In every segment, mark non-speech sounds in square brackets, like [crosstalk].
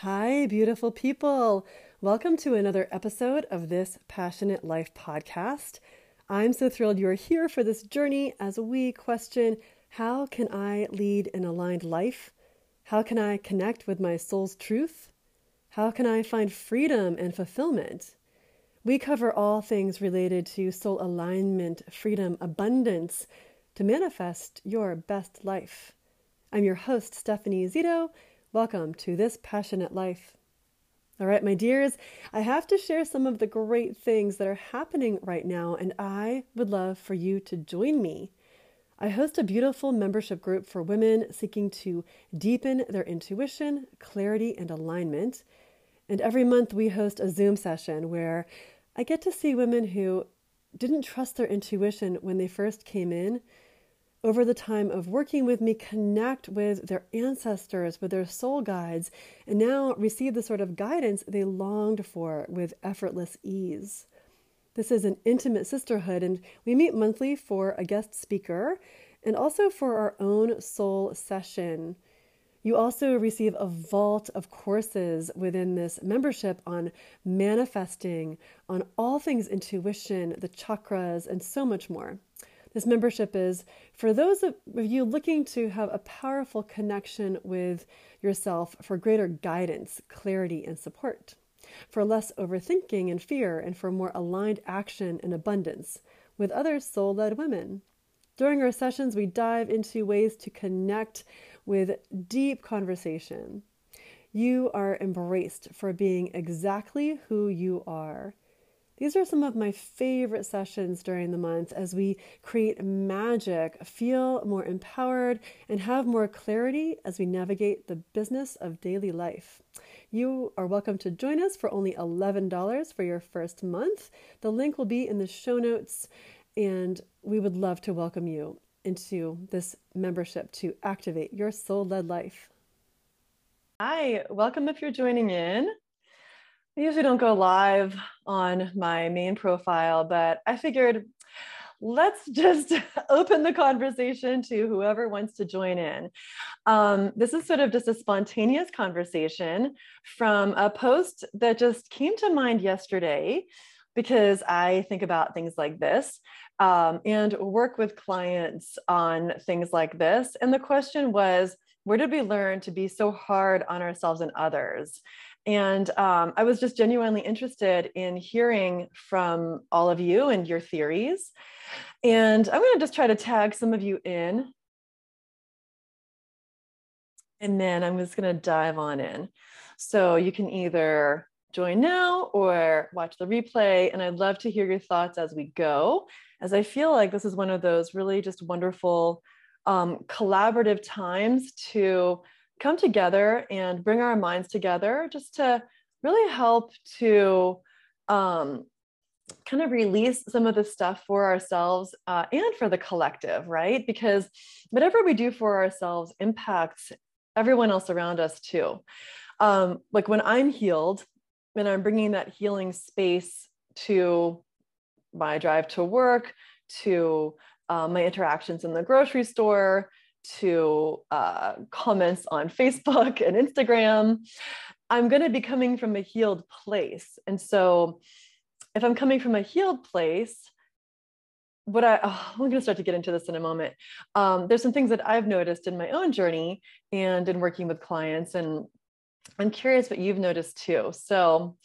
Hi, beautiful people. Welcome to another episode of this Passionate Life podcast. I'm so thrilled you're here for this journey as we question how can I lead an aligned life? How can I connect with my soul's truth? How can I find freedom and fulfillment? We cover all things related to soul alignment, freedom, abundance to manifest your best life. I'm your host, Stephanie Zito Welcome to this passionate life. All right, my dears, I have to share some of the great things that are happening right now, and I would love for you to join me. I host a beautiful membership group for women seeking to deepen their intuition, clarity, and alignment. And every month we host a Zoom session where I get to see women who didn't trust their intuition when they first came in over the time of working with me, connect with their ancestors, with their soul guides, and now receive the sort of guidance they longed for with effortless ease. This is an intimate sisterhood, and we meet monthly for a guest speaker and also for our own soul session. You also receive a vault of courses within this membership on manifesting, on all things intuition, the chakras, and so much more. This membership is for those of you looking to have a powerful connection with yourself for greater guidance, clarity, and support, for less overthinking and fear, and for more aligned action and abundance with other soul led women. During our sessions, we dive into ways to connect with deep conversation. You are embraced for being exactly who you are. These are some of my favorite sessions during the month as we create magic, feel more empowered, and have more clarity as we navigate the business of daily life. You are welcome to join us for only $11 for your first month. The link will be in the show notes, and we would love to welcome you into this membership to activate your soul led life. Hi, welcome if you're joining in. I usually don't go live on my main profile, but I figured let's [laughs] just open the conversation to whoever wants to join in. Um, this is sort of just a spontaneous conversation from a post that just came to mind yesterday because I think about things like this um, and work with clients on things like this. And the question was, where did we learn to be so hard on ourselves and others? And um, I was just genuinely interested in hearing from all of you and your theories. And I'm going to just try to tag some of you in. And then I'm just going to dive on in. So you can either join now or watch the replay. And I'd love to hear your thoughts as we go, as I feel like this is one of those really just wonderful um, collaborative times to come together and bring our minds together just to really help to um, kind of release some of the stuff for ourselves uh, and for the collective, right? Because whatever we do for ourselves impacts everyone else around us too. Um, like when I'm healed, when I'm bringing that healing space to my drive to work, to uh, my interactions in the grocery store, to uh, comments on Facebook and Instagram, I'm going to be coming from a healed place. And so, if I'm coming from a healed place, what I, oh, I'm going to start to get into this in a moment. Um, there's some things that I've noticed in my own journey and in working with clients. And I'm curious what you've noticed too. So,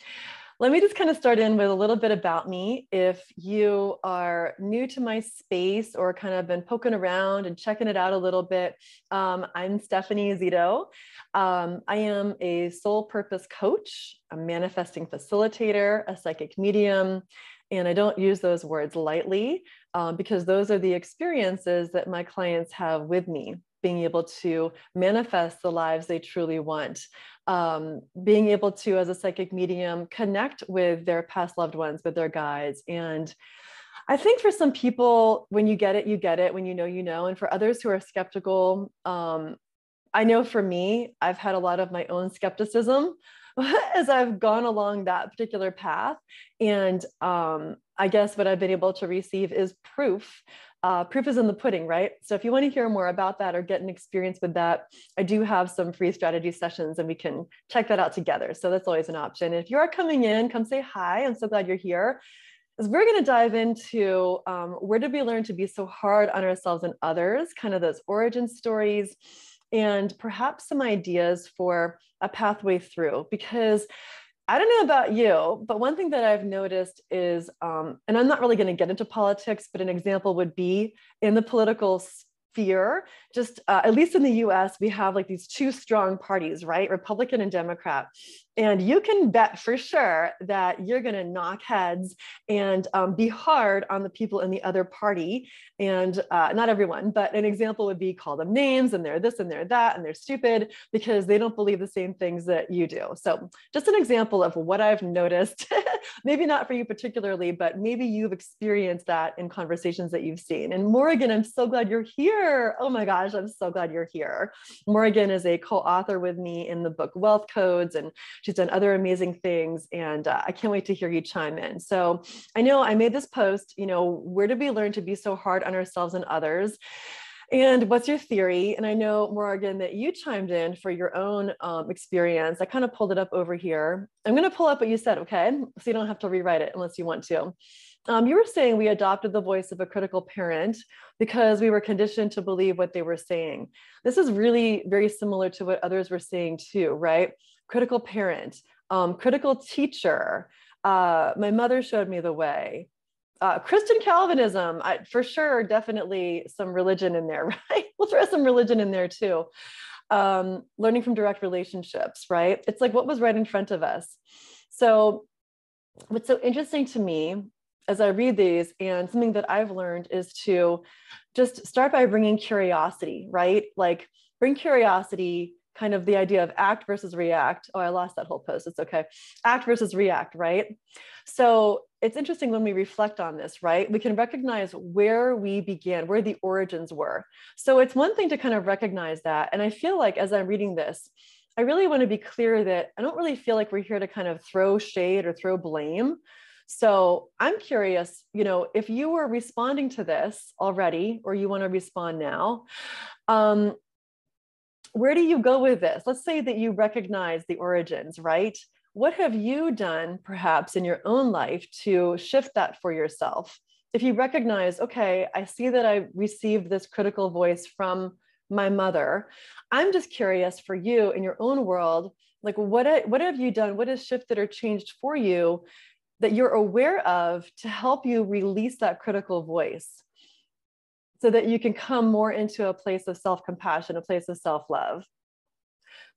let me just kind of start in with a little bit about me. If you are new to my space or kind of been poking around and checking it out a little bit, um, I'm Stephanie Zito. Um, I am a soul purpose coach, a manifesting facilitator, a psychic medium, and I don't use those words lightly um, because those are the experiences that my clients have with me being able to manifest the lives they truly want um, being able to, as a psychic medium, connect with their past loved ones, with their guides. And I think for some people, when you get it, you get it. When you know, you know. And for others who are skeptical, um, I know for me, I've had a lot of my own skepticism [laughs] as I've gone along that particular path. And um, I guess what I've been able to receive is proof uh, proof is in the pudding, right? So if you want to hear more about that or get an experience with that, I do have some free strategy sessions and we can check that out together. So that's always an option. If you are coming in, come say hi. I'm so glad you're here. As we're going to dive into um, where did we learn to be so hard on ourselves and others, kind of those origin stories, and perhaps some ideas for a pathway through. Because I don't know about you, but one thing that I've noticed is, um, and I'm not really going to get into politics, but an example would be in the political sphere, just uh, at least in the US, we have like these two strong parties, right? Republican and Democrat. And you can bet for sure that you're going to knock heads and um, be hard on the people in the other party. And uh, not everyone, but an example would be call them names and they're this and they're that and they're stupid because they don't believe the same things that you do. So, just an example of what I've noticed. [laughs] maybe not for you particularly, but maybe you've experienced that in conversations that you've seen. And Morgan, I'm so glad you're here. Oh my gosh, I'm so glad you're here. Morgan is a co author with me in the book Wealth Codes and She's done other amazing things, and uh, I can't wait to hear you chime in. So I know I made this post, you know, where did we learn to be so hard on ourselves and others? And what's your theory? And I know, Morgan, that you chimed in for your own um, experience. I kind of pulled it up over here. I'm going to pull up what you said, okay? So you don't have to rewrite it unless you want to. Um, you were saying we adopted the voice of a critical parent because we were conditioned to believe what they were saying. This is really very similar to what others were saying too, right? Critical parent, um, critical teacher. Uh, my mother showed me the way. Uh, Christian Calvinism, I, for sure, definitely some religion in there, [laughs] right? We'll throw some religion in there too. Um, learning from direct relationships, right? It's like what was right in front of us. So, what's so interesting to me as I read these, and something that I've learned is to just start by bringing curiosity, right? Like bring curiosity kind of the idea of act versus react. Oh, I lost that whole post. It's okay. Act versus react, right? So it's interesting when we reflect on this, right? We can recognize where we began, where the origins were. So it's one thing to kind of recognize that. And I feel like as I'm reading this, I really want to be clear that I don't really feel like we're here to kind of throw shade or throw blame. So I'm curious, you know, if you were responding to this already, or you want to respond now, um, where do you go with this? Let's say that you recognize the origins, right? What have you done perhaps in your own life to shift that for yourself? If you recognize, okay, I see that I received this critical voice from my mother. I'm just curious for you in your own world, like what, what have you done? What has shifted or changed for you that you're aware of to help you release that critical voice? So that you can come more into a place of self compassion, a place of self love.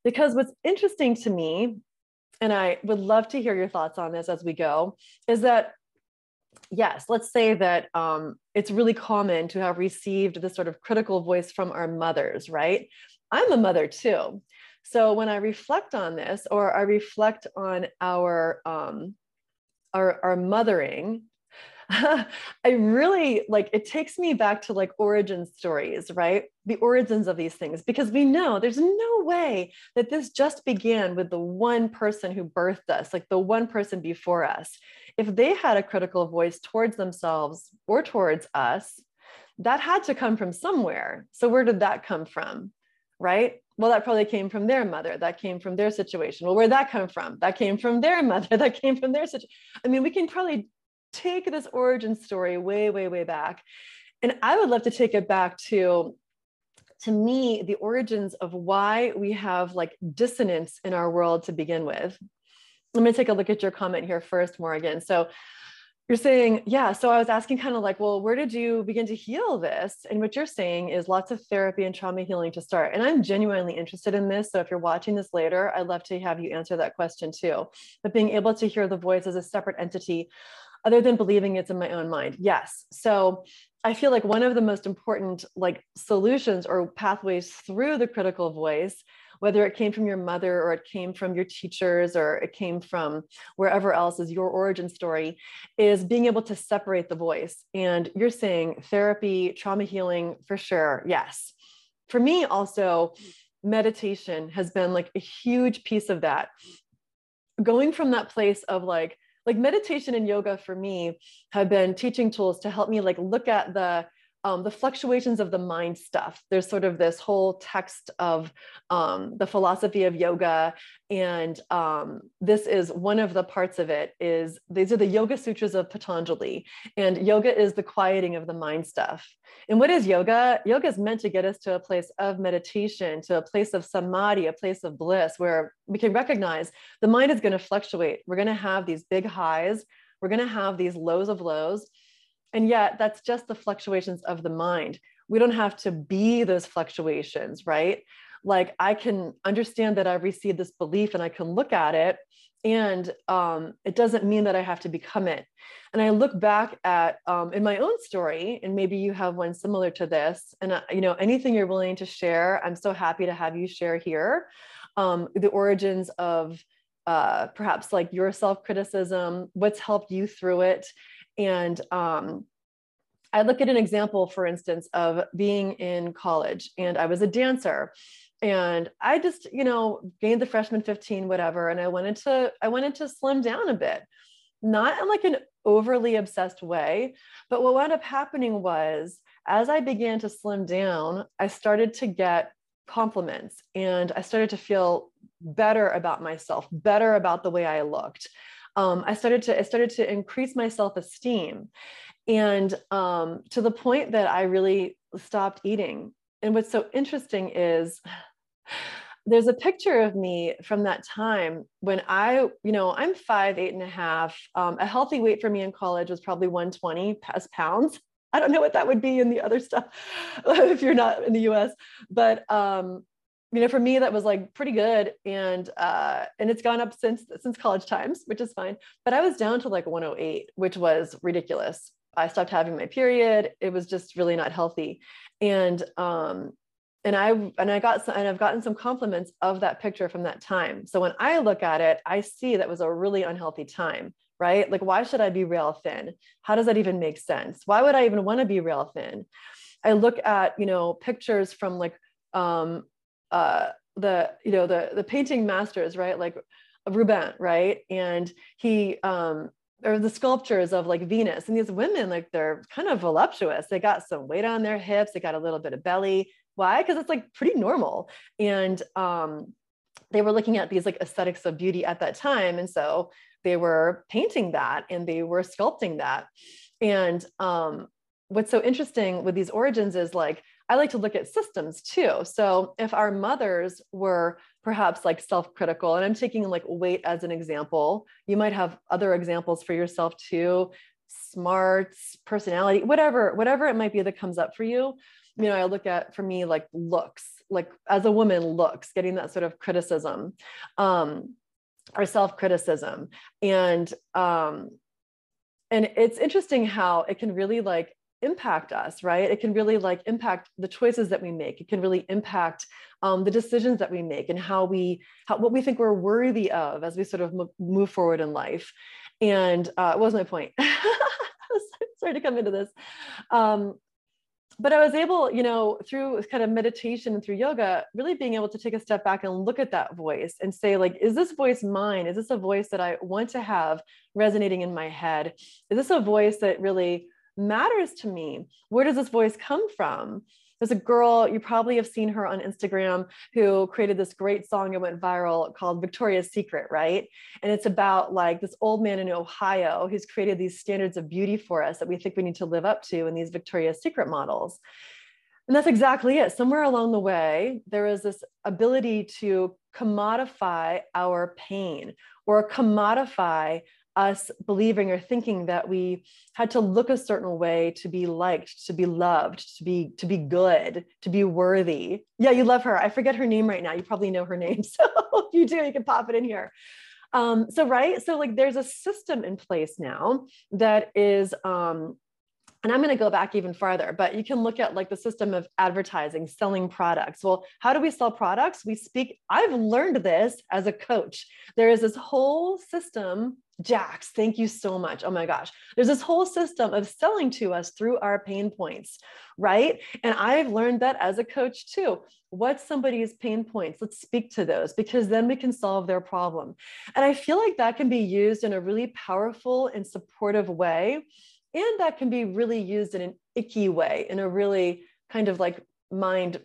Because what's interesting to me, and I would love to hear your thoughts on this as we go, is that yes, let's say that um, it's really common to have received this sort of critical voice from our mothers, right? I'm a mother too. So when I reflect on this, or I reflect on our um, our, our mothering, [laughs] I really like it takes me back to like origin stories, right? The origins of these things, because we know there's no way that this just began with the one person who birthed us, like the one person before us. If they had a critical voice towards themselves or towards us, that had to come from somewhere. So, where did that come from? Right? Well, that probably came from their mother. That came from their situation. Well, where'd that come from? That came from their mother. [laughs] That came from their situation. I mean, we can probably take this origin story way, way, way back. And I would love to take it back to, to me, the origins of why we have like dissonance in our world to begin with. Going to take a look at your comment here first, Morgan. So you're saying, yeah. So I was asking kind of like, well, where did you begin to heal this? And what you're saying is lots of therapy and trauma healing to start. And I'm genuinely interested in this. So if you're watching this later, I'd love to have you answer that question too. But being able to hear the voice as a separate entity other than believing it's in my own mind. Yes. So i feel like one of the most important like solutions or pathways through the critical voice whether it came from your mother or it came from your teachers or it came from wherever else is your origin story is being able to separate the voice. And you're saying therapy trauma healing for sure yes. For me also meditation has been like a huge piece of that. Going from that place of like like meditation and yoga for me have been teaching tools to help me like look at the um, the fluctuations of the mind stuff. There's sort of this whole text of um, the philosophy of yoga, and um, this is one of the parts of it. Is these are the Yoga Sutras of Patanjali, and yoga is the quieting of the mind stuff. And what is yoga? Yoga is meant to get us to a place of meditation, to a place of samadhi, a place of bliss, where we can recognize the mind is going to fluctuate. We're going to have these big highs. We're going to have these lows of lows and yet, that's just the fluctuations of the mind. We don't have to be those fluctuations, right? Like, I can understand that I've received this belief and I can look at it, and um, it doesn't mean that I have to become it. And I look back at um, in my own story, and maybe you have one similar to this. And uh, you know, anything you're willing to share, I'm so happy to have you share here. Um, the origins of uh, perhaps like your self criticism, what's helped you through it, and um, I look at an example, for instance, of being in college and I was a dancer and I just, you know, gained the freshman 15, whatever. And I wanted to, I wanted to slim down a bit, not in like an overly obsessed way. But what wound up happening was as I began to slim down, I started to get compliments and I started to feel better about myself, better about the way I looked um, I started to I started to increase my self esteem, and um, to the point that I really stopped eating. And what's so interesting is. [sighs] There's a picture of me from that time when I, you know, I'm five, eight and a half. Um, a healthy weight for me in college was probably 120 pounds. I don't know what that would be in the other stuff [laughs] if you're not in the US, but um, you know, for me, that was like pretty good. And, uh, and it's gone up since, since college times, which is fine. But I was down to like 108, which was ridiculous. I stopped having my period. It was just really not healthy. And, um, and I, and I got some, and I've gotten some compliments of that picture from that time. So when I look at it, I see that was a really unhealthy time, right? Like, why should I be rail thin? How does that even make sense? Why would I even want to be rail thin? I look at, you know, pictures from like, um, uh, the you know the the painting masters, right? Like Rubens, right? And he um, or the sculptures of like Venus and these women, like they're kind of voluptuous. They got some weight on their hips. They got a little bit of belly. Why? Because it's like pretty normal. And um, they were looking at these like aesthetics of beauty at that time, and so they were painting that and they were sculpting that. And um, what's so interesting with these origins is like I like to look at systems too. So if our mothers were perhaps like self-critical, and I'm taking like weight as an example, you might have other examples for yourself too, smarts, personality, whatever, whatever it might be that comes up for you. You know, I look at for me like looks, like as a woman, looks, getting that sort of criticism, um, or self-criticism. And um, and it's interesting how it can really like impact us right? It can really like impact the choices that we make. It can really impact um, the decisions that we make and how we how, what we think we're worthy of as we sort of move forward in life. And uh, what was my point? [laughs] Sorry to come into this. Um, but I was able, you know, through kind of meditation and through yoga, really being able to take a step back and look at that voice and say, like, is this voice mine? Is this a voice that I want to have resonating in my head? Is this a voice that really matters to me. Where does this voice come from? There's a girl, you probably have seen her on Instagram, who created this great song that went viral called Victoria's Secret, right? And it's about like this old man in Ohio who's created these standards of beauty for us that we think we need to live up to in these Victoria's Secret models. And that's exactly it. Somewhere along the way, there is this ability to commodify our pain or commodify us believing or thinking that we had to look a certain way to be liked to be loved to be to be good to be worthy. Yeah you love her. I forget her name right now. You probably know her name. [laughs] So if you do you can pop it in here. Um, so right? So like there's a system in place now that is um, and I'm going to go back even farther, but you can look at like the system of advertising, selling products. Well, how do we sell products? We speak, I've learned this as a coach. There is this whole system Jax, thank you so much. Oh my gosh. There's this whole system of selling to us through our pain points, right? And I've learned that as a coach too. What's somebody's pain points? Let's speak to those because then we can solve their problem. And I feel like that can be used in a really powerful and supportive way and that can be really used in an icky way in a really kind of like mind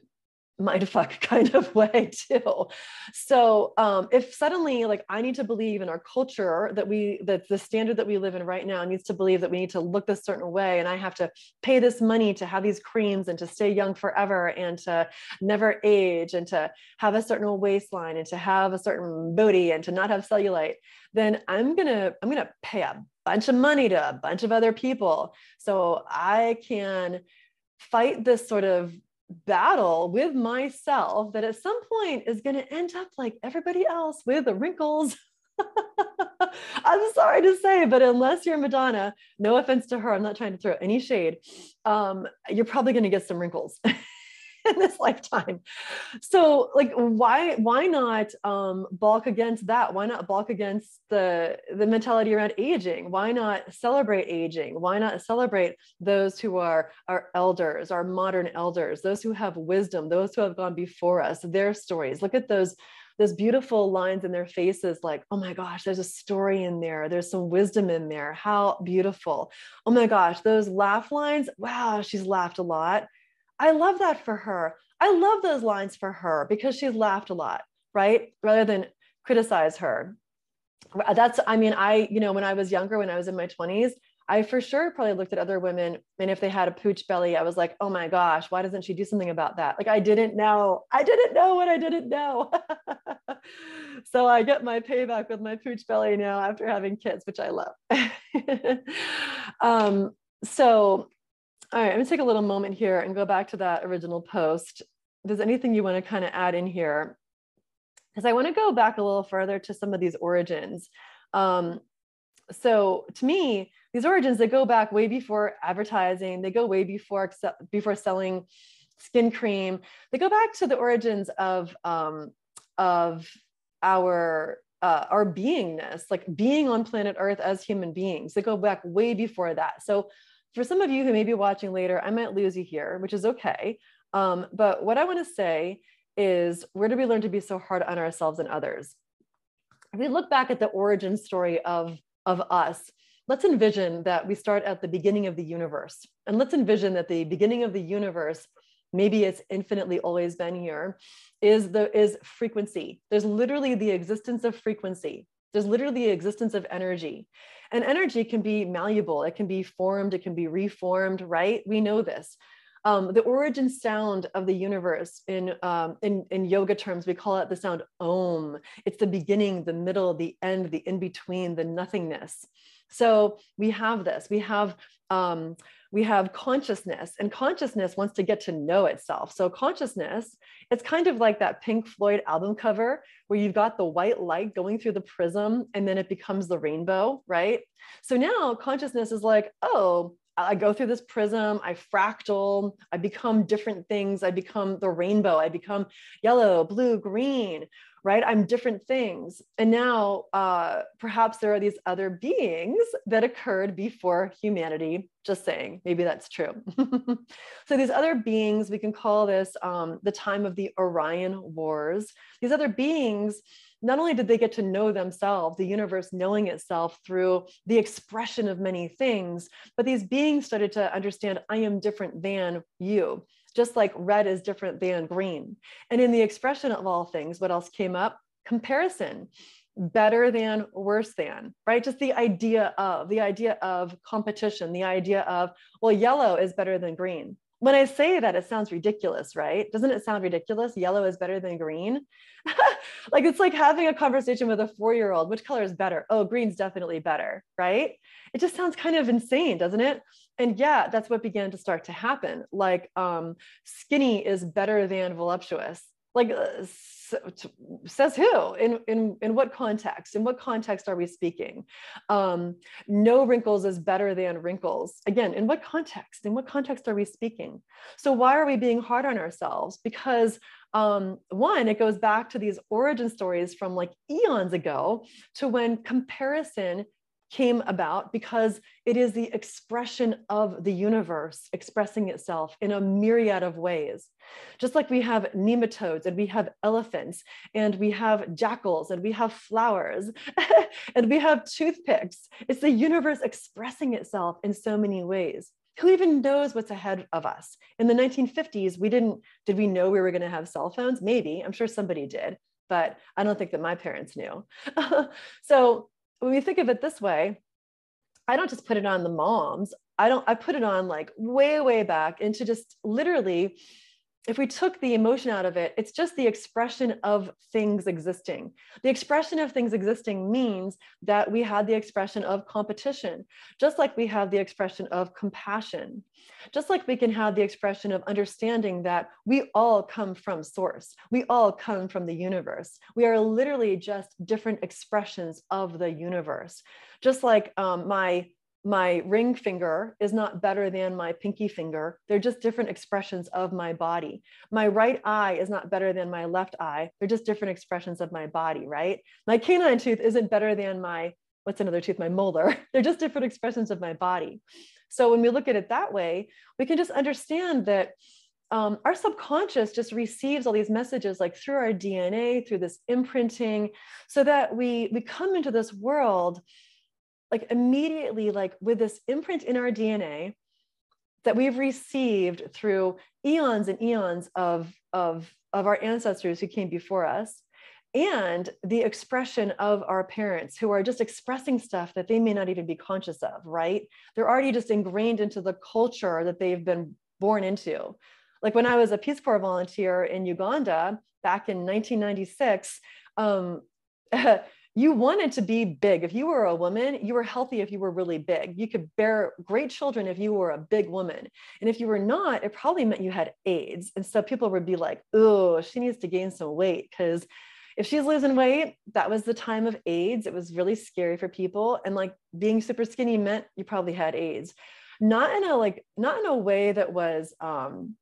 mind [laughs] fuck kind of way too. So um, if suddenly like I need to believe in our culture that we that the standard that we live in right now needs to believe that we need to look this certain way and I have to pay this money to have these creams and to stay young forever and to never age and to have a certain waistline and to have a certain booty and to not have cellulite, then I'm gonna I'm gonna pay a bunch of money to a bunch of other people so I can fight this sort of battle with myself that at some point is going to end up like everybody else with the wrinkles. [laughs] I'm sorry to say, but unless you're Madonna, no offense to her, I'm not trying to throw any shade. Um, you're probably going to get some wrinkles. [laughs] [laughs] in this lifetime. So like why why not um balk against that? Why not balk against the the mentality around aging? Why not celebrate aging? Why not celebrate those who are our elders, our modern elders, those who have wisdom, those who have gone before us, their stories. Look at those those beautiful lines in their faces like oh my gosh there's a story in there there's some wisdom in there how beautiful oh my gosh those laugh lines wow she's laughed a lot I love that for her. I love those lines for her because she's laughed a lot, right? Rather than criticize her. That's, I mean, I, you know, when I was younger, when I was in my 20s, I for sure probably looked at other women and if they had a pooch belly, I was like, oh my gosh, why doesn't she do something about that? Like I didn't know. I didn't know what I didn't know. [laughs] so I get my payback with my pooch belly now after having kids, which I love. [laughs] um, so all right, I'm gonna take a little moment here and go back to that original post. Does anything you want to kind of add in here? Because I want to go back a little further to some of these origins. Um, so to me, these origins they go back way before advertising. They go way before before selling skin cream. They go back to the origins of um, of our uh, our beingness, like being on planet Earth as human beings. They go back way before that. So for some of you who may be watching later, I might lose you here, which is okay. Um, but what I want to say is where do we learn to be so hard on ourselves and others? If we look back at the origin story of, of us, let's envision that we start at the beginning of the universe. And let's envision that the beginning of the universe, maybe it's infinitely always been here, is the is frequency. There's literally the existence of frequency. There's literally the existence of energy. And energy can be malleable, it can be formed, it can be reformed, right? We know this. Um, the origin sound of the universe in, um, in, in yoga terms, we call it the sound om. It's the beginning, the middle, the end, the in between, the nothingness. So we have this. We have um, we have consciousness, and consciousness wants to get to know itself. So consciousness, it's kind of like that Pink Floyd album cover where you've got the white light going through the prism, and then it becomes the rainbow, right? So now consciousness is like, oh, I go through this prism, I fractal, I become different things. I become the rainbow, I become yellow, blue, green, right? I'm different things. And now uh, perhaps there are these other beings that occurred before humanity. Just saying, maybe that's true. [laughs] so these other beings, we can call this um, the time of the Orion Wars. These other beings, not only did they get to know themselves, the universe knowing itself through the expression of many things, but these beings started to understand I am different than you just like red is different than green. And in the expression of all things, what else came up? Comparison better than worse than right just the idea of the idea of competition the idea of well yellow is better than green when i say that it sounds ridiculous right? Doesn't it sound ridiculous? Yellow is better than green? [laughs] Like it's like having a conversation with a four year old which color is better? Oh green's definitely better right? It just sounds kind of insane doesn't it? And yeah that's what began to start to happen. Like um, skinny is better than voluptuous like uh, says who? In, in in what context? In what context are we speaking? Um, no wrinkles is better than wrinkles. Again in what context? In what context are we speaking? So why are we being hard on ourselves? Because um, one it goes back to these origin stories from like eons ago to when comparison came about because it is the expression of the universe expressing itself in a myriad of ways. Just like we have nematodes and we have elephants and we have jackals and we have flowers [laughs] and we have toothpicks. It's the universe expressing itself in so many ways. Who even knows what's ahead of us? In the 1950s, we didn't, did we know we were going to have cell phones? Maybe, I'm sure somebody did, but I don't think that my parents knew. [laughs] so when we think of it this way, I don't just put it on the moms. I don't, I put it on like way, way back into just literally if we took the emotion out of it, it's just the expression of things existing. The expression of things existing means that we had the expression of competition, just like we have the expression of compassion, just like we can have the expression of understanding that we all come from source, we all come from the universe. We are literally just different expressions of the universe. Just like um, my my ring finger is not better than my pinky finger. They're just different expressions of my body. My right eye is not better than my left eye. They're just different expressions of my body, right? My canine tooth isn't better than my, what's another tooth? My molar. [laughs] They're just different expressions of my body. So when we look at it that way, we can just understand that um, our subconscious just receives all these messages like through our DNA, through this imprinting, so that we we come into this world like immediately like with this imprint in our dna that we've received through eons and eons of of of our ancestors who came before us and the expression of our parents who are just expressing stuff that they may not even be conscious of right? They're already just ingrained into the culture that they've been born into. Like when i was a peace corps volunteer in uganda back in 1996 um, [laughs] you wanted to be big. If you were a woman, you were healthy if you were really big. You could bear great children if you were a big woman. And if you were not, it probably meant you had AIDS. And so people would be like, oh, she needs to gain some weight because if she's losing weight, that was the time of AIDS. It was really scary for people. And like being super skinny meant you probably had AIDS. Not in a like, not in a way that was um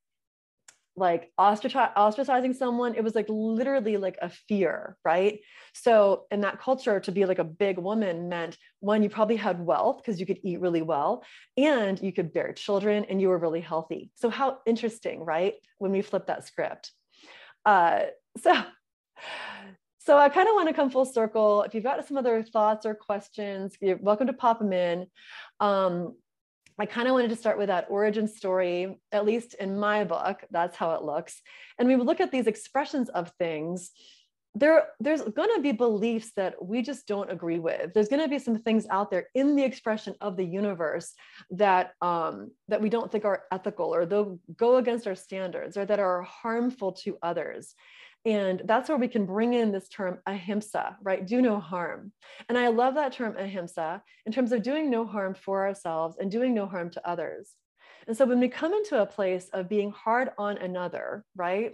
like ostracizing someone it was like literally like a fear right? So in that culture to be like a big woman meant one you probably had wealth because you could eat really well and you could bear children and you were really healthy. So how interesting right? When we flip that script. Uh, so so i kind of want to come full circle. If you've got some other thoughts or questions you're welcome to pop them in. Um, I kind of wanted to start with that origin story, at least in my book, that's how it looks. And we look at these expressions of things. There, there's going to be beliefs that we just don't agree with. There's going to be some things out there in the expression of the universe that um, that we don't think are ethical, or they'll go against our standards, or that are harmful to others. And that's where we can bring in this term ahimsa, right? Do no harm. And I love that term ahimsa in terms of doing no harm for ourselves and doing no harm to others. And so when we come into a place of being hard on another, right?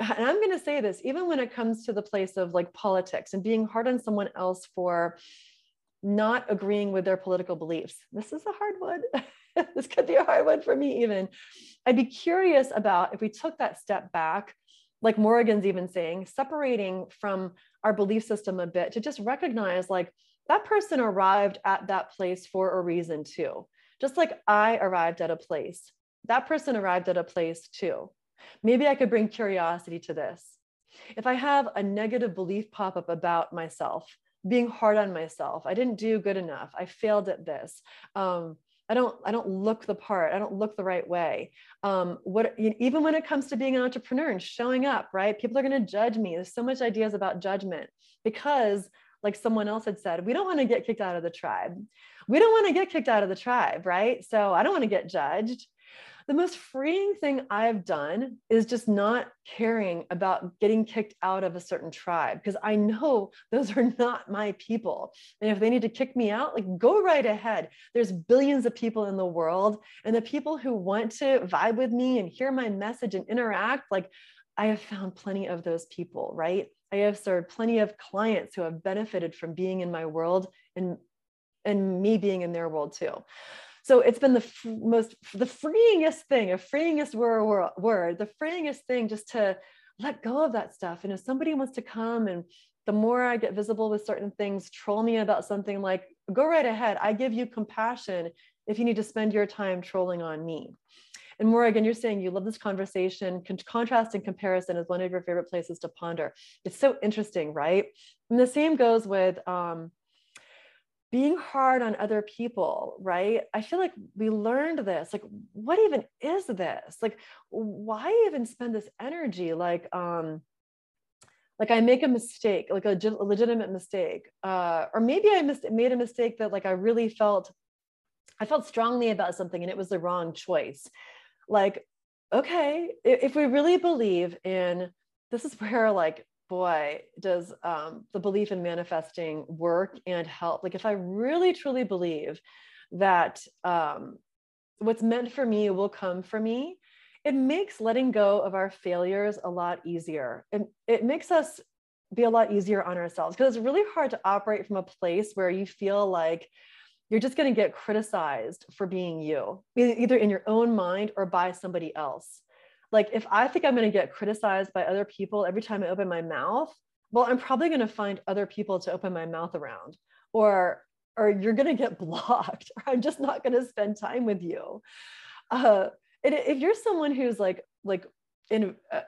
And I'm going to say this, even when it comes to the place of like politics and being hard on someone else for not agreeing with their political beliefs. This is a hard one. [laughs] this could be a hard one for me, even. I'd be curious about if we took that step back like Morgan's even saying, separating from our belief system a bit to just recognize like that person arrived at that place for a reason too. Just like I arrived at a place, that person arrived at a place too. Maybe I could bring curiosity to this. If I have a negative belief pop up about myself, being hard on myself, I didn't do good enough, I failed at this, um, I don't I don't look the part. I don't look the right way. Um, what even when it comes to being an entrepreneur and showing up, right? People are going to judge me. There's so much ideas about judgment because, like someone else had said, we don't want to get kicked out of the tribe. We don't want to get kicked out of the tribe, right? So I don't want to get judged the most freeing thing I've done is just not caring about getting kicked out of a certain tribe because I know those are not my people. And if they need to kick me out, like go right ahead. There's billions of people in the world, and the people who want to vibe with me and hear my message and interact, like I have found plenty of those people, right? I have served plenty of clients who have benefited from being in my world and and me being in their world too. So it's been the f- most, the freeingest thing, a freeingest word, word, the freeingest thing just to let go of that stuff. And if somebody wants to come and the more I get visible with certain things, troll me about something like, go right ahead. I give you compassion if you need to spend your time trolling on me. And Morgan, you're saying you love this conversation. Con- contrast and comparison is one of your favorite places to ponder. It's so interesting, right? And the same goes with um, being hard on other people, right? I feel like we learned this. Like, what even is this? Like, why even spend this energy? Like, um, like I make a mistake, like a, a legitimate mistake, uh, or maybe I made a mistake that like I really felt, I felt strongly about something and it was the wrong choice. Like, okay, if we really believe in, this is [laughs] where like, boy, does um, the belief in manifesting work and help. Like, if I really truly believe that um, what's meant for me will come for me, it makes letting go of our failures a lot easier. It, it makes us be a lot easier on ourselves because it's really hard to operate from a place where you feel like you're just going to get criticized for being you, either in your own mind or by somebody else. Like if I think I'm going to get criticized by other people every time I open my mouth, well, I'm probably going to find other people to open my mouth around, or or you're going to get [laughs] blocked, or [laughs] I'm just not going to spend time with you. Uh, if you're someone who's like like in a,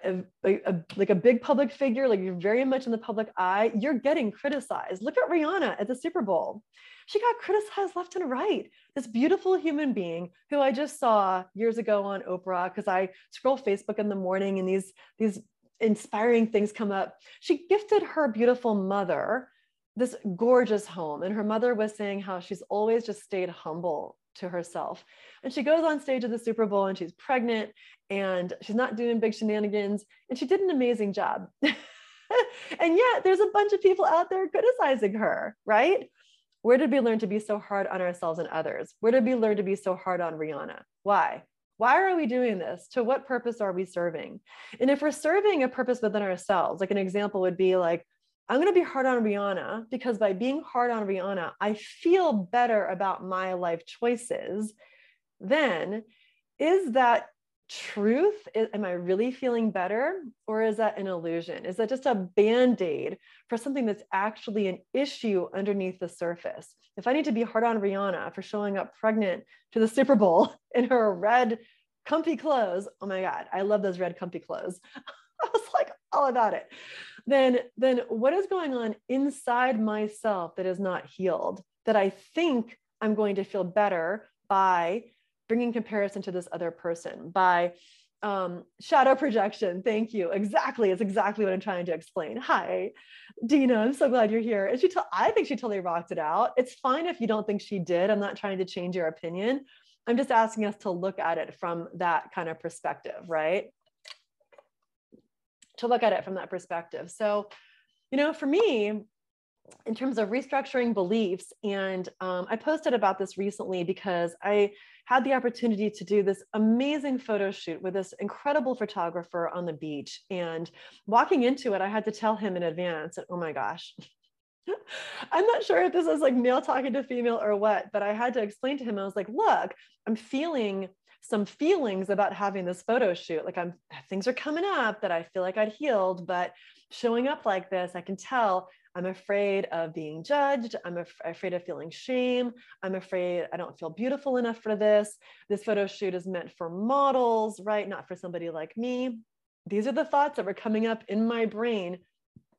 a, a, like a big public figure, like you're very much in the public eye, you're getting criticized. Look at Rihanna at the Super Bowl. She got criticized left and right. This beautiful human being who I just saw years ago on Oprah because I scroll Facebook in the morning and these these inspiring things come up. She gifted her beautiful mother this gorgeous home, and her mother was saying how she's always just stayed humble to herself. And she goes on stage at the Super Bowl and she's pregnant and she's not doing big shenanigans. And she did an amazing job. [laughs] and yet there's a bunch of people out there criticizing her, right? Where did we learn to be so hard on ourselves and others? Where did we learn to be so hard on Rihanna? Why? Why are we doing this? To what purpose are we serving? And if we're serving a purpose within ourselves, like an example would be like, I'm going to be hard on Rihanna because by being hard on Rihanna, I feel better about my life choices. Then, is that truth? Is, am I really feeling better? Or is that an illusion? Is that just a band aid for something that's actually an issue underneath the surface? If I need to be hard on Rihanna for showing up pregnant to the Super Bowl [laughs] in her red, comfy clothes, oh my God, I love those red, comfy clothes. [laughs] I was like all about it then then what is going on inside myself that is not healed that i think i'm going to feel better by bringing comparison to this other person by um, shadow projection. Thank you. Exactly. It's exactly what i'm trying to explain. Hi dina. I'm so glad you're here. And she t- i think she totally rocked it out. It's fine if you don't think she did. I'm not trying to change your opinion. I'm just asking us to look at it from that kind of perspective right? To look at it from that perspective. So, you know, for me, in terms of restructuring beliefs, and um, I posted about this recently because I had the opportunity to do this amazing photo shoot with this incredible photographer on the beach. And walking into it, I had to tell him in advance, oh my gosh, [laughs] I'm not sure if this is like male talking to female or what, but I had to explain to him, I was like, look, I'm feeling some feelings about having this photo shoot. Like I'm things are coming up that I feel like I'd healed, but showing up like this, I can tell I'm afraid of being judged. I'm af- afraid of feeling shame. I'm afraid I don't feel beautiful enough for this. This photo shoot is meant for models, right? Not for somebody like me. These are the thoughts that were coming up in my brain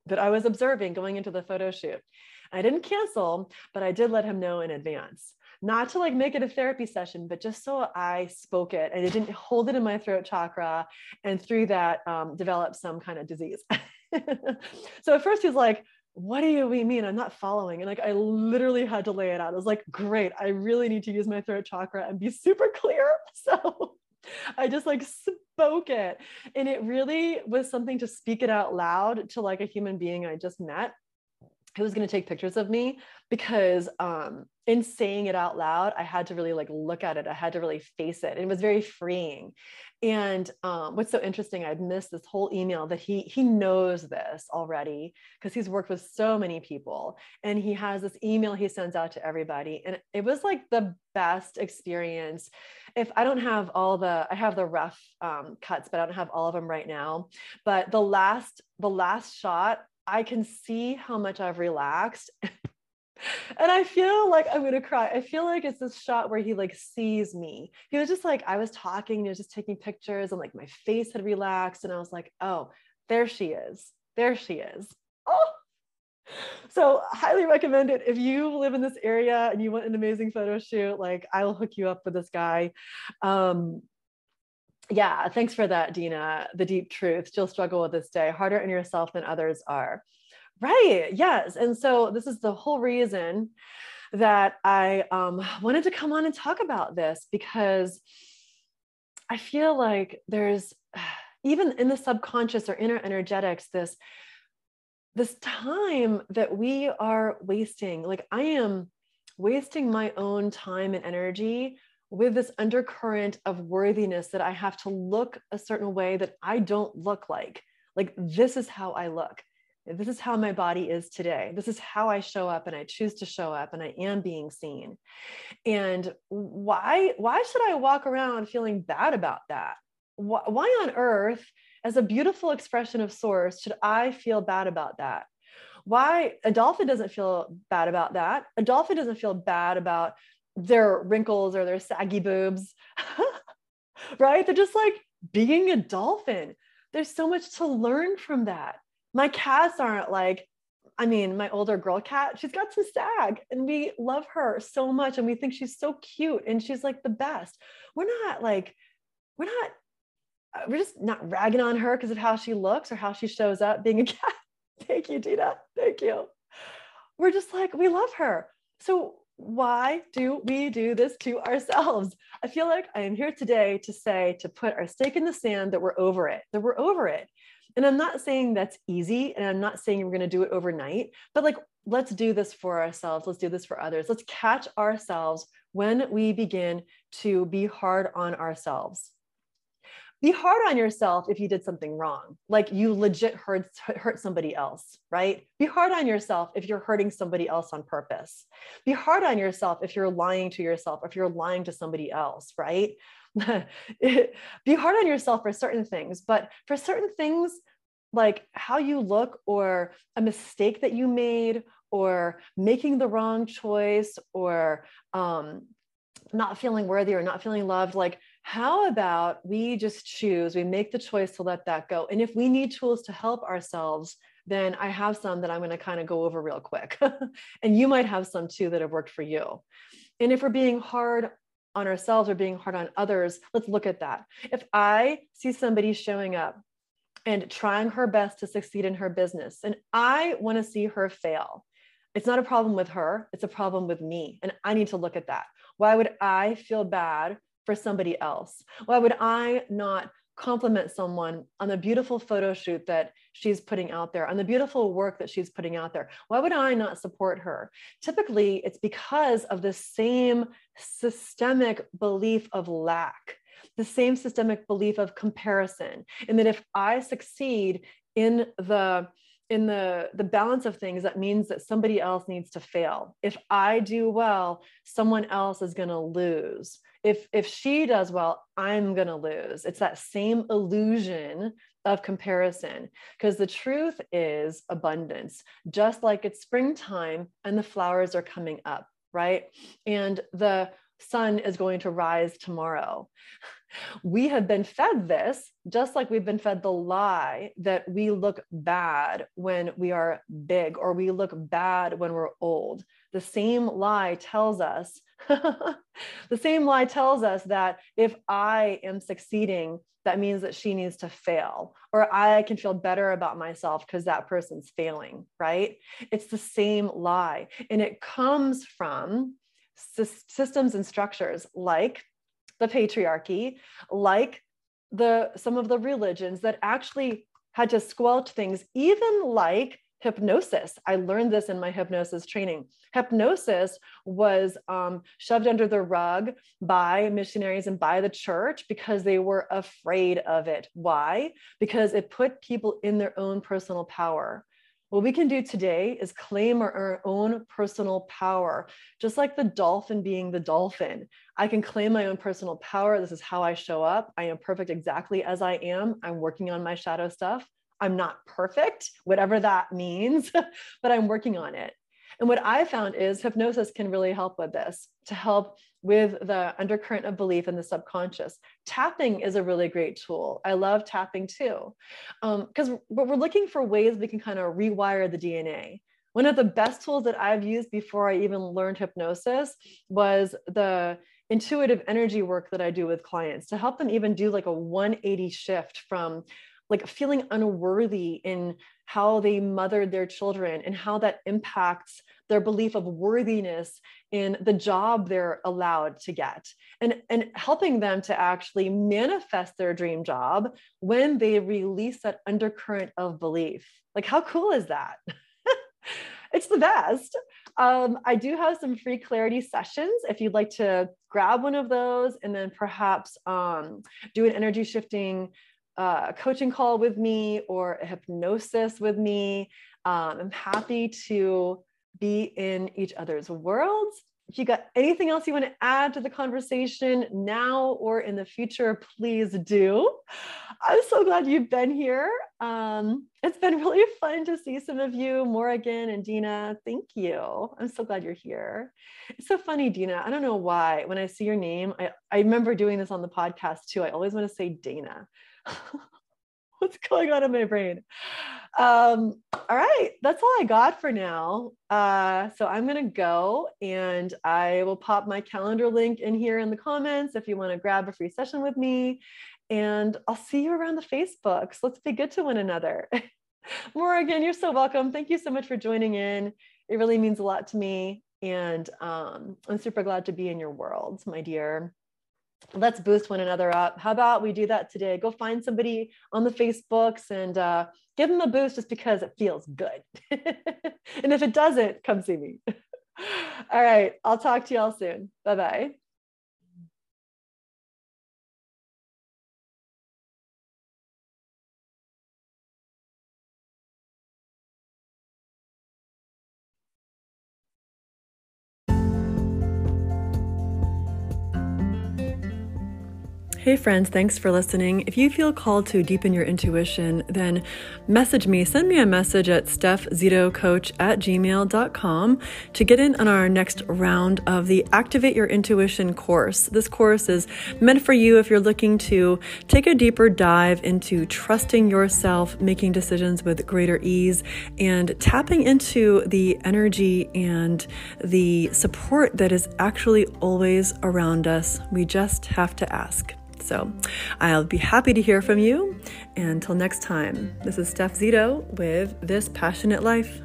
that I was observing going into the photo shoot. I didn't cancel, but I did let him know in advance not to like make it a therapy session, but just so I spoke it and it didn't hold it in my throat chakra. And through that, um, develop some kind of disease. [laughs] so at first he's like, what do you mean? I'm not following. And like, I literally had to lay it out. I was like, great. I really need to use my throat chakra and be [laughs] super clear. So [laughs] I just like spoke it. And it really was something to speak it out loud to like a human being I just met who was going to take pictures of me because um, in saying it out loud, I had to really like look at it. I had to really face it. It was very freeing. And um, what's so interesting, I'd missed this whole email that he he knows this already because he's worked with so many people, and he has this email he sends out to everybody, and it was like the best experience. If I don't have all the, I have the rough um, cuts, but I don't have all of them right now. But the last the last shot I can see how much I've relaxed. [laughs] and I feel like I'm gonna cry. I feel like it's this shot where he like sees me. He was just like, I was talking, he was just taking pictures, and like my face had relaxed, and I was like, oh, there she is. There she is. Oh, so highly recommend it if you live in this area and you want an amazing photo shoot like i will hook you up with this guy um, yeah thanks for that dina the deep truth. Still struggle with this day harder in yourself than others are. Right yes and so this is the whole reason that i um, wanted to come on and talk about this because i feel like there's [sighs] even in the subconscious or inner energetics this this time that we are wasting like i am wasting my own time and energy with this undercurrent of worthiness that i have to look a certain way that i don't look like. Like this is how i look. This is how my body is today. This is how i show up and i choose to show up and i am being seen. And why why should i walk around feeling bad about that? Why, on earth as a beautiful expression of source should i feel bad about that? Why a dolphin doesn't feel bad about that? A dolphin doesn't feel bad about their wrinkles or their saggy boobs [laughs] right they're just like being a dolphin there's so much to learn from that my cats aren't like I mean, my older girl cat, she's got some sag and we love her so much and we think she's so cute and she's like the best. We're not like, we're not uh, we're just not ragging on her because of how she looks or how she shows up being a [laughs] cat. Thank you, Dina. Thank you. We're just like, we love her. So why do we do this to ourselves? I feel like I am here today to say, to put our stake in the sand that we're over it, that we're over it. And I'm not saying that's easy. And I'm not saying we're going to do it overnight, but like, let's do this for ourselves. Let's do this for others. Let's catch ourselves when we begin to be hard on ourselves be hard on yourself if you did something wrong. Like you legit hurt hurt somebody else right? Be hard on yourself if you're hurting somebody else on purpose. Be hard on yourself if you're lying to yourself or if you're lying to somebody else right? [laughs] Be hard on yourself for certain things but for certain things like how you look or a mistake that you made or making the wrong choice or um, not feeling worthy or not feeling loved like how about we just choose, we make the choice to let that go. And if we need tools to help ourselves, then I have some that I'm going to kind of go over real quick. [laughs] and you might have some too that have worked for you. And if we're being hard on ourselves or being hard on others, let's look at that. If I see somebody showing up and trying her best to succeed in her business, and I want to see her fail, it's not a problem with her, it's a problem with me. And I need to look at that. Why would I feel bad for somebody else? Why would I not compliment someone on the beautiful photo shoot that she's putting out there, on the beautiful work that she's putting out there? Why would I not support her? Typically, it's because of the same systemic belief of lack, the same systemic belief of comparison, and that if I succeed in the in the the balance of things that means that somebody else needs to fail if i do well someone else is going to lose if if she does well i'm going to lose. It's that same illusion of comparison because the truth is abundance. Just like it's springtime and the flowers are coming up right? And the sun is going to rise tomorrow. [laughs] We have been fed this just like we've been fed the lie that we look bad when we are big or we look bad when we're old the same lie tells us [laughs] the same lie tells us that if I am succeeding, that means that she needs to fail, or I can feel better about myself because that person's failing, right? It's the same lie. And it comes from systems and structures like the patriarchy, like the some of the religions that actually had to squelch things, even like hypnosis. I learned this in my hypnosis training. Hypnosis was um, shoved under the rug by missionaries and by the church because they were afraid of it. Why? Because it put people in their own personal power. What we can do today is claim our, our, own personal power, just like the dolphin being the dolphin. I can claim my own personal power. This is how I show up. I am perfect exactly as I am. I'm working on my shadow stuff. I'm not perfect, whatever that [laughs] means, but I'm working on it. And what I found is hypnosis can really help with this to help with the undercurrent of belief in the subconscious. Tapping is a really great tool. I love tapping too, because um, we're looking for ways we can kind of rewire the DNA. One of the best tools that I've used before I even learned hypnosis was the intuitive energy work that I do with clients to help them even do like a 180 shift from like feeling unworthy in how they mothered their children and how that impacts their belief of worthiness in the job they're allowed to get and, and helping them to actually manifest their dream job when they release that undercurrent of belief. Like, how cool is that? [laughs] it's the best. Um, I do have some free clarity sessions if you'd like to grab one of those and then perhaps um, do an energy shifting uh, coaching call with me or a hypnosis with me. Um, I'm happy to be in each other's worlds. If you got anything else you want to add to the conversation now or in the future, please do. I'm so glad you've been here. Um, it's been really fun to see some of you, Morgan and Dina. Thank you. I'm so glad you're here. It's so funny, Dina. I don't know why. When I see your name, I, I remember doing this on the podcast too. I always want to say Dana. [laughs] What's going on in my brain? Um, all right, that's all I got for now. Uh, so I'm to go and I will pop my calendar link in here in the comments if you want to grab a free session with me. And I'll see you around the Facebooks. Let's be good to one another. [laughs] Morgan, you're so welcome. Thank you so much for joining in. It really means a lot to me. And um, I'm super glad to be in your world, my dear let's boost one another up. How about we do that today? Go find somebody on the Facebooks and uh, give them a boost just because it feels good. [laughs] and if it doesn't, come see me. [laughs] all right, I'll talk to y'all soon. Bye bye. Hey, friends, thanks for listening. If you feel called to deepen your intuition, then message me. Send me a message at stephzitocoach at gmail.com to get in on our next round of the Activate Your Intuition course. This course is meant for you if you're looking to take a deeper dive into trusting yourself, making decisions with greater ease, and tapping into the energy and the support that is actually always around us. We just have to ask. So I'll be happy to hear from you. And until next time, this is Steph Zito with This Passionate Life.